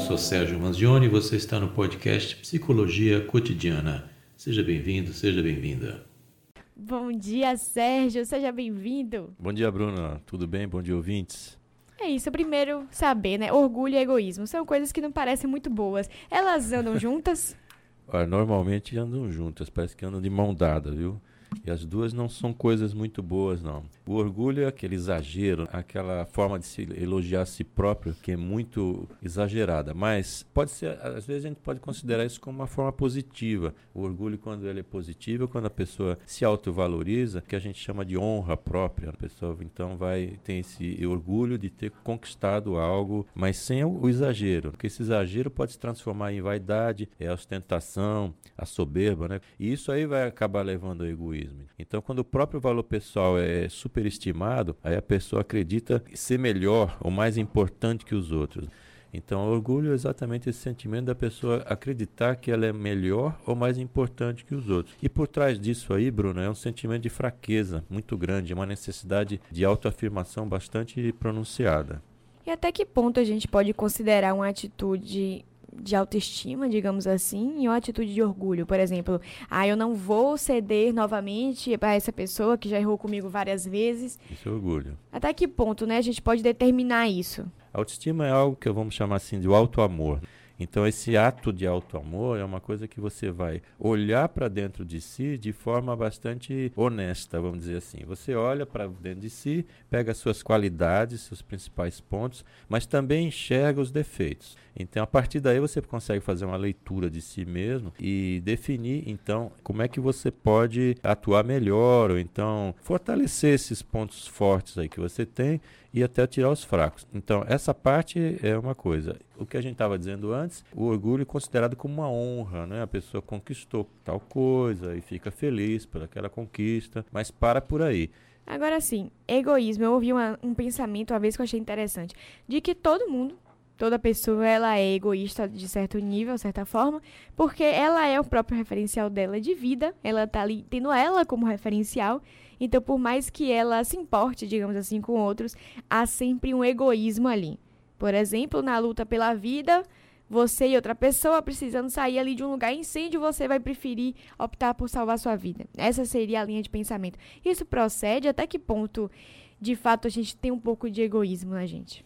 sou Sérgio Manzioni e você está no podcast Psicologia Cotidiana. Seja bem-vindo, seja bem-vinda. Bom dia, Sérgio, seja bem-vindo. Bom dia, Bruna. Tudo bem? Bom dia, ouvintes. É isso, primeiro saber, né? Orgulho e egoísmo são coisas que não parecem muito boas. Elas andam juntas? Olha, normalmente andam juntas, parece que andam de mão dada, viu? E as duas não são coisas muito boas, não. O orgulho é aquele exagero, aquela forma de se elogiar a si próprio que é muito exagerada. Mas pode ser, às vezes a gente pode considerar isso como uma forma positiva. O orgulho, quando ele é positivo, é quando a pessoa se autovaloriza, que a gente chama de honra própria. A pessoa então vai ter esse orgulho de ter conquistado algo, mas sem o, exagero. Porque esse exagero pode se transformar em vaidade, é a ostentação, a soberba, né? E isso aí vai acabar levando ao egoísmo Então, quando o próprio valor pessoal é superestimado, aí a pessoa acredita ser melhor ou mais importante que os outros. Então, orgulho é exatamente esse sentimento da pessoa acreditar que ela é melhor ou mais importante que os outros. E por trás disso aí, Bruno, é um sentimento de fraqueza muito grande, uma necessidade de autoafirmação bastante pronunciada. E até que ponto a gente pode considerar uma atitude de autoestima, digamos assim, e uma atitude de orgulho. Por exemplo, ah, eu não vou ceder novamente para essa pessoa que já errou comigo várias vezes. Isso é orgulho. Até que ponto, né, a gente pode determinar isso? A autoestima é algo que vamos chamar assim de auto-amor. Então, esse ato de auto-amor é uma coisa que você vai olhar para dentro de si de forma bastante honesta, vamos dizer assim. Você olha para dentro de si, pega as suas qualidades, seus principais pontos, mas também enxerga os defeitos. Então, a partir daí, você consegue fazer uma leitura de si mesmo e definir, então, como é que você pode atuar melhor, ou então fortalecer esses pontos fortes aí que você tem e até tirar os fracos. Então, essa parte é uma coisa. O que a gente estava dizendo antes, o orgulho é considerado como uma honra, né? A pessoa conquistou tal coisa e fica feliz por aquela conquista, mas para por aí. Agora sim, egoísmo. Eu ouvi uma, um pensamento uma vez que eu achei interessante, de que todo mundo toda pessoa ela é egoísta de certo nível, certa forma, porque ela é o próprio referencial dela de vida, ela tá ali tendo ela como referencial. Então, por mais que ela se importe, digamos assim, com outros, há sempre um egoísmo ali. Por exemplo, na luta pela vida, você e outra pessoa precisando sair ali de um lugar incêndio, você vai preferir optar por salvar sua vida. Essa seria a linha de pensamento. Isso procede até que ponto, de fato, a gente tem um pouco de egoísmo na gente?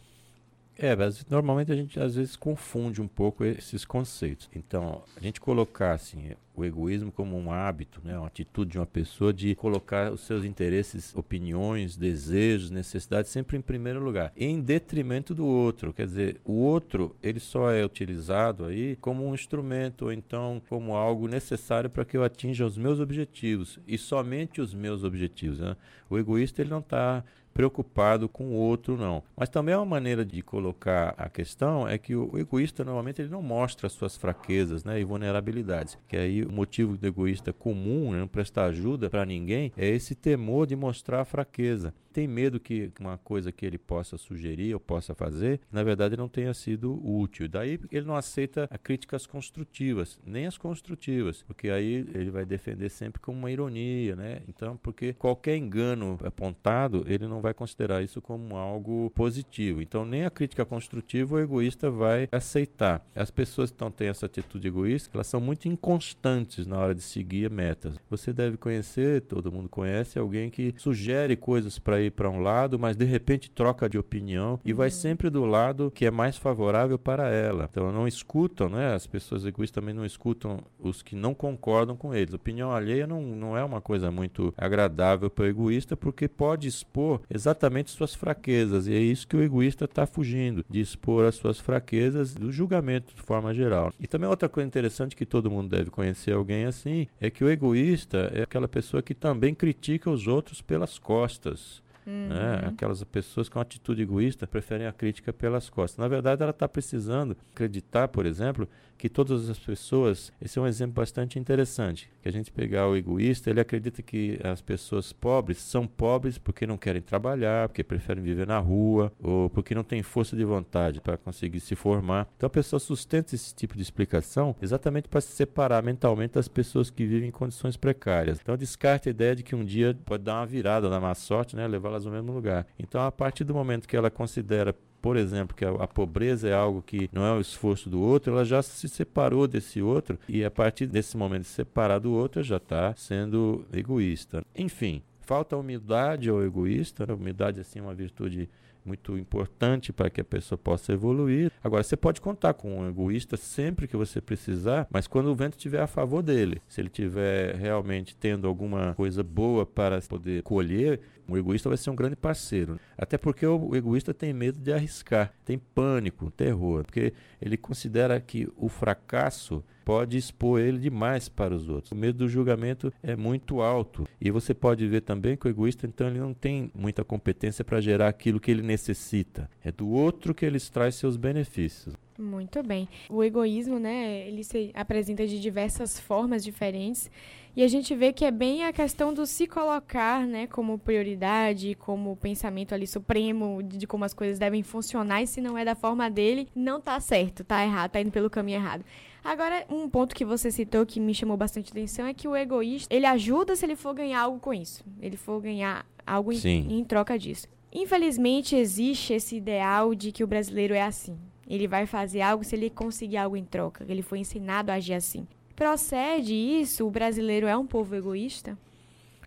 É, mas normalmente a gente às vezes confunde um pouco esses conceitos. Então, a gente colocar assim, o egoísmo como um hábito, né, uma atitude de uma pessoa de colocar os seus interesses, opiniões, desejos, necessidades sempre em primeiro lugar, em detrimento do outro. Quer dizer, o outro ele só é utilizado aí como um instrumento ou então como algo necessário para que eu atinja os meus objetivos e somente os meus objetivos. Né? O egoísta ele não está preocupado com o outro, não. Mas também uma maneira de colocar a questão é que o egoísta normalmente ele não mostra suas fraquezas né, e vulnerabilidades. Que aí o motivo do egoísta comum, né, não prestar ajuda para ninguém, é esse temor de mostrar a fraqueza tem medo que uma coisa que ele possa sugerir ou possa fazer, na verdade não tenha sido útil. Daí ele não aceita críticas construtivas, nem as construtivas, porque aí ele vai defender sempre como uma ironia, né? Então, porque qualquer engano apontado, ele não vai considerar isso como algo positivo. Então, nem a crítica construtiva o egoísta vai aceitar. As pessoas que então, têm essa atitude egoísta, elas são muito inconstantes na hora de seguir metas. Você deve conhecer, todo mundo conhece, alguém que sugere coisas para ir para um lado, mas de repente troca de opinião e vai uhum. sempre do lado que é mais favorável para ela. Então não escutam, né? As pessoas egoístas também não escutam os que não concordam com eles. Opinião alheia não, não é uma coisa muito agradável para o egoísta porque pode expor exatamente suas fraquezas e é isso que o egoísta está fugindo, de expor as suas fraquezas do julgamento de forma geral. E também outra coisa interessante que todo mundo deve conhecer alguém assim é que o egoísta é aquela pessoa que também critica os outros pelas costas. Né? Uhum. Né? Aquelas pessoas com atitude egoísta preferem a crítica pelas costas. Na verdade, ela está precisando acreditar, por exemplo, que todas as pessoas. Esse é um exemplo bastante interessante. Que a gente pegar o egoísta, ele acredita que as pessoas pobres são pobres porque não querem trabalhar, porque preferem viver na rua, ou porque não têm força de vontade para conseguir se formar. Então a pessoa sustenta esse tipo de explicação exatamente para se separar mentalmente das pessoas que vivem em condições precárias. Então descarta a ideia de que um dia pode dar uma virada na má sorte, né, levá-las ao mesmo lugar. Então a partir do momento que ela considera por exemplo, que a, a, pobreza é algo que não é o esforço do outro, ela já se separou desse outro e a partir desse momento de separar do outro, já está sendo egoísta. Enfim, falta humildade ao egoísta, humildade assim é uma virtude muito importante para que a pessoa possa evoluir. Agora, você pode contar com um egoísta sempre que você precisar, mas quando o vento estiver a favor dele, se ele estiver realmente tendo alguma coisa boa para poder colher, o egoísta vai ser um grande parceiro. Até porque o egoísta tem medo de arriscar, tem pânico, terror, porque ele considera que o fracasso pode expor ele demais para os outros. O medo do julgamento é muito alto. E você pode ver também que o egoísta, então, ele não tem muita competência para gerar aquilo que ele necessita. É do outro que ele extrai seus benefícios. Muito bem. O egoísmo, né, ele se apresenta de diversas formas diferentes. E a gente vê que é bem a questão do se colocar, né, como prioridade, como pensamento ali supremo de como as coisas devem funcionar e se não é da forma dele, não tá certo, tá errado, tá indo pelo caminho errado. Agora, um ponto que você citou que me chamou bastante atenção é que o egoísta, ele ajuda se ele for ganhar algo com isso. Ele for ganhar algo em, em troca disso. Infelizmente, existe esse ideal de que o brasileiro é assim. Ele vai fazer algo se ele conseguir algo em troca. Ele foi ensinado a agir assim. Procede isso? O brasileiro é um povo egoísta?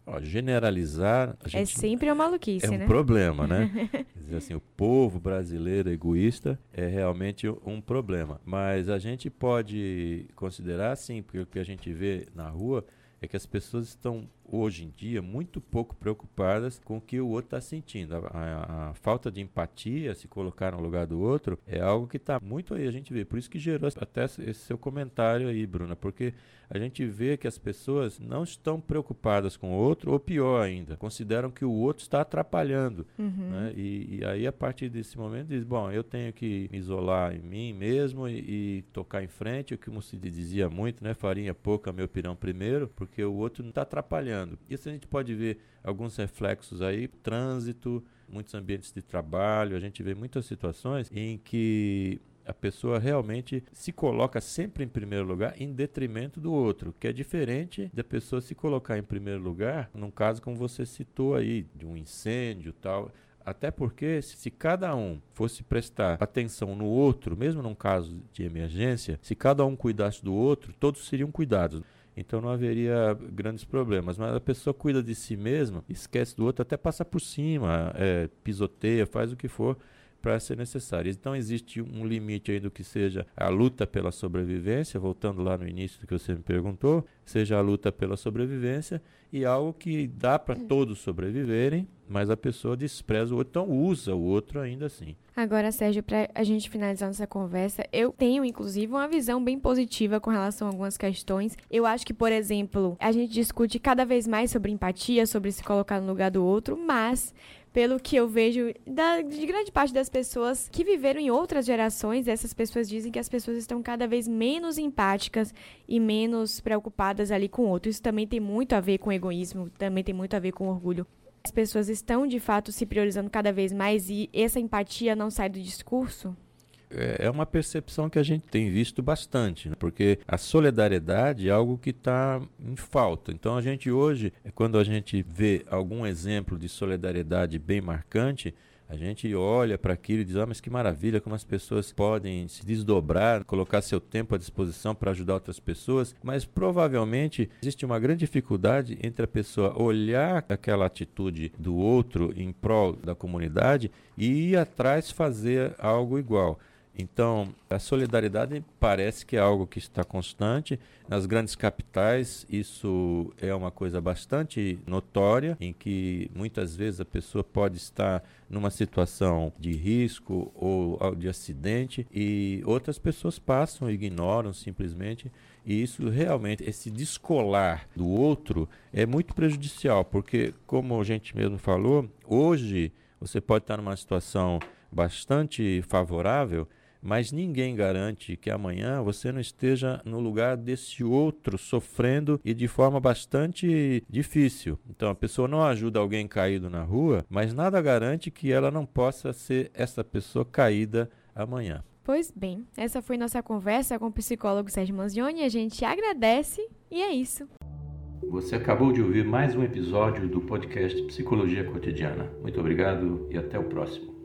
Ó, generalizar. é sempre uma maluquice, é né? um problema, né? dizer assim, o povo brasileiro egoísta é realmente um problema. Mas a gente pode considerar, sim, porque o que a gente vê na rua é que as pessoas estão hoje em dia muito pouco preocupadas com o que o outro está sentindo. A, a, a, falta de empatia, se colocar no lugar do outro, é algo que está muito aí, a gente vê. Por isso que gerou até esse seu comentário aí, Bruna, porque a gente vê que as pessoas não estão preocupadas com o outro, ou pior ainda, consideram que o outro está atrapalhando. Uhum. Né? E, e, aí, a partir desse momento, diz: bom, eu tenho que me isolar em mim mesmo e, e tocar em frente, o que se dizia muito, né? Farinha pouca, meu pirão primeiro, porque o outro não está atrapalhando. Isso a gente pode ver alguns reflexos aí, trânsito, muitos ambientes de trabalho, a gente vê muitas situações em que a pessoa realmente se coloca sempre em primeiro lugar em detrimento do outro, que é diferente da pessoa se colocar em primeiro lugar, num caso como você citou aí, de um incêndio tal. Até porque, se cada um fosse prestar atenção no outro, mesmo num caso de emergência, se cada um cuidasse do outro, todos seriam cuidados. Então não haveria grandes problemas. Mas a pessoa cuida de si mesma, esquece do outro, até passa por cima, é, pisoteia, faz o que for para ser necessário. Então existe um limite aí do que seja a luta pela sobrevivência, voltando lá no início do que você me perguntou, seja a luta pela sobrevivência e algo que dá para todos sobreviverem, mas a pessoa despreza o outro, então usa o outro ainda assim. Agora, Sérgio, para a gente finalizar nossa conversa, eu tenho inclusive uma visão bem positiva com relação a algumas questões. Eu acho que, por exemplo, a gente discute cada vez mais sobre empatia, sobre se colocar no lugar do outro, mas pelo que eu vejo da, de grande parte das pessoas que viveram em outras gerações, essas pessoas dizem que as pessoas estão cada vez menos empáticas e menos preocupadas ali com o outro. Isso também tem muito a ver com egoísmo, também tem muito a ver com orgulho. As pessoas estão de fato se priorizando cada vez mais e essa empatia não sai do discurso? É, é uma percepção que a gente tem visto bastante, né? porque a solidariedade é algo que está em falta. Então a gente hoje, quando a gente vê algum exemplo de solidariedade bem marcante, a gente olha para aquilo e diz: ah, mas que maravilha, como as pessoas podem se desdobrar, colocar seu tempo à disposição para ajudar outras pessoas. Mas provavelmente existe uma grande dificuldade entre a pessoa olhar aquela atitude do outro em prol da comunidade e ir atrás fazer algo igual. Então, a solidariedade parece que é algo que está constante. Nas grandes capitais, isso é uma coisa bastante notória, em que muitas vezes a pessoa pode estar numa situação de risco ou de acidente e outras pessoas passam, ignoram simplesmente. E isso realmente, esse descolar do outro é muito prejudicial, porque, como a gente mesmo falou, hoje você pode estar numa situação bastante favorável mas ninguém garante que amanhã você não esteja no lugar desse outro sofrendo e de forma bastante difícil. Então a pessoa não ajuda alguém caído na rua, mas nada garante que ela não possa ser essa pessoa caída amanhã. Pois bem, essa foi nossa conversa com o psicólogo Sérgio Manzioni. A gente agradece e é isso. Você acabou de ouvir mais um episódio do podcast Psicologia Cotidiana. Muito obrigado e até o próximo.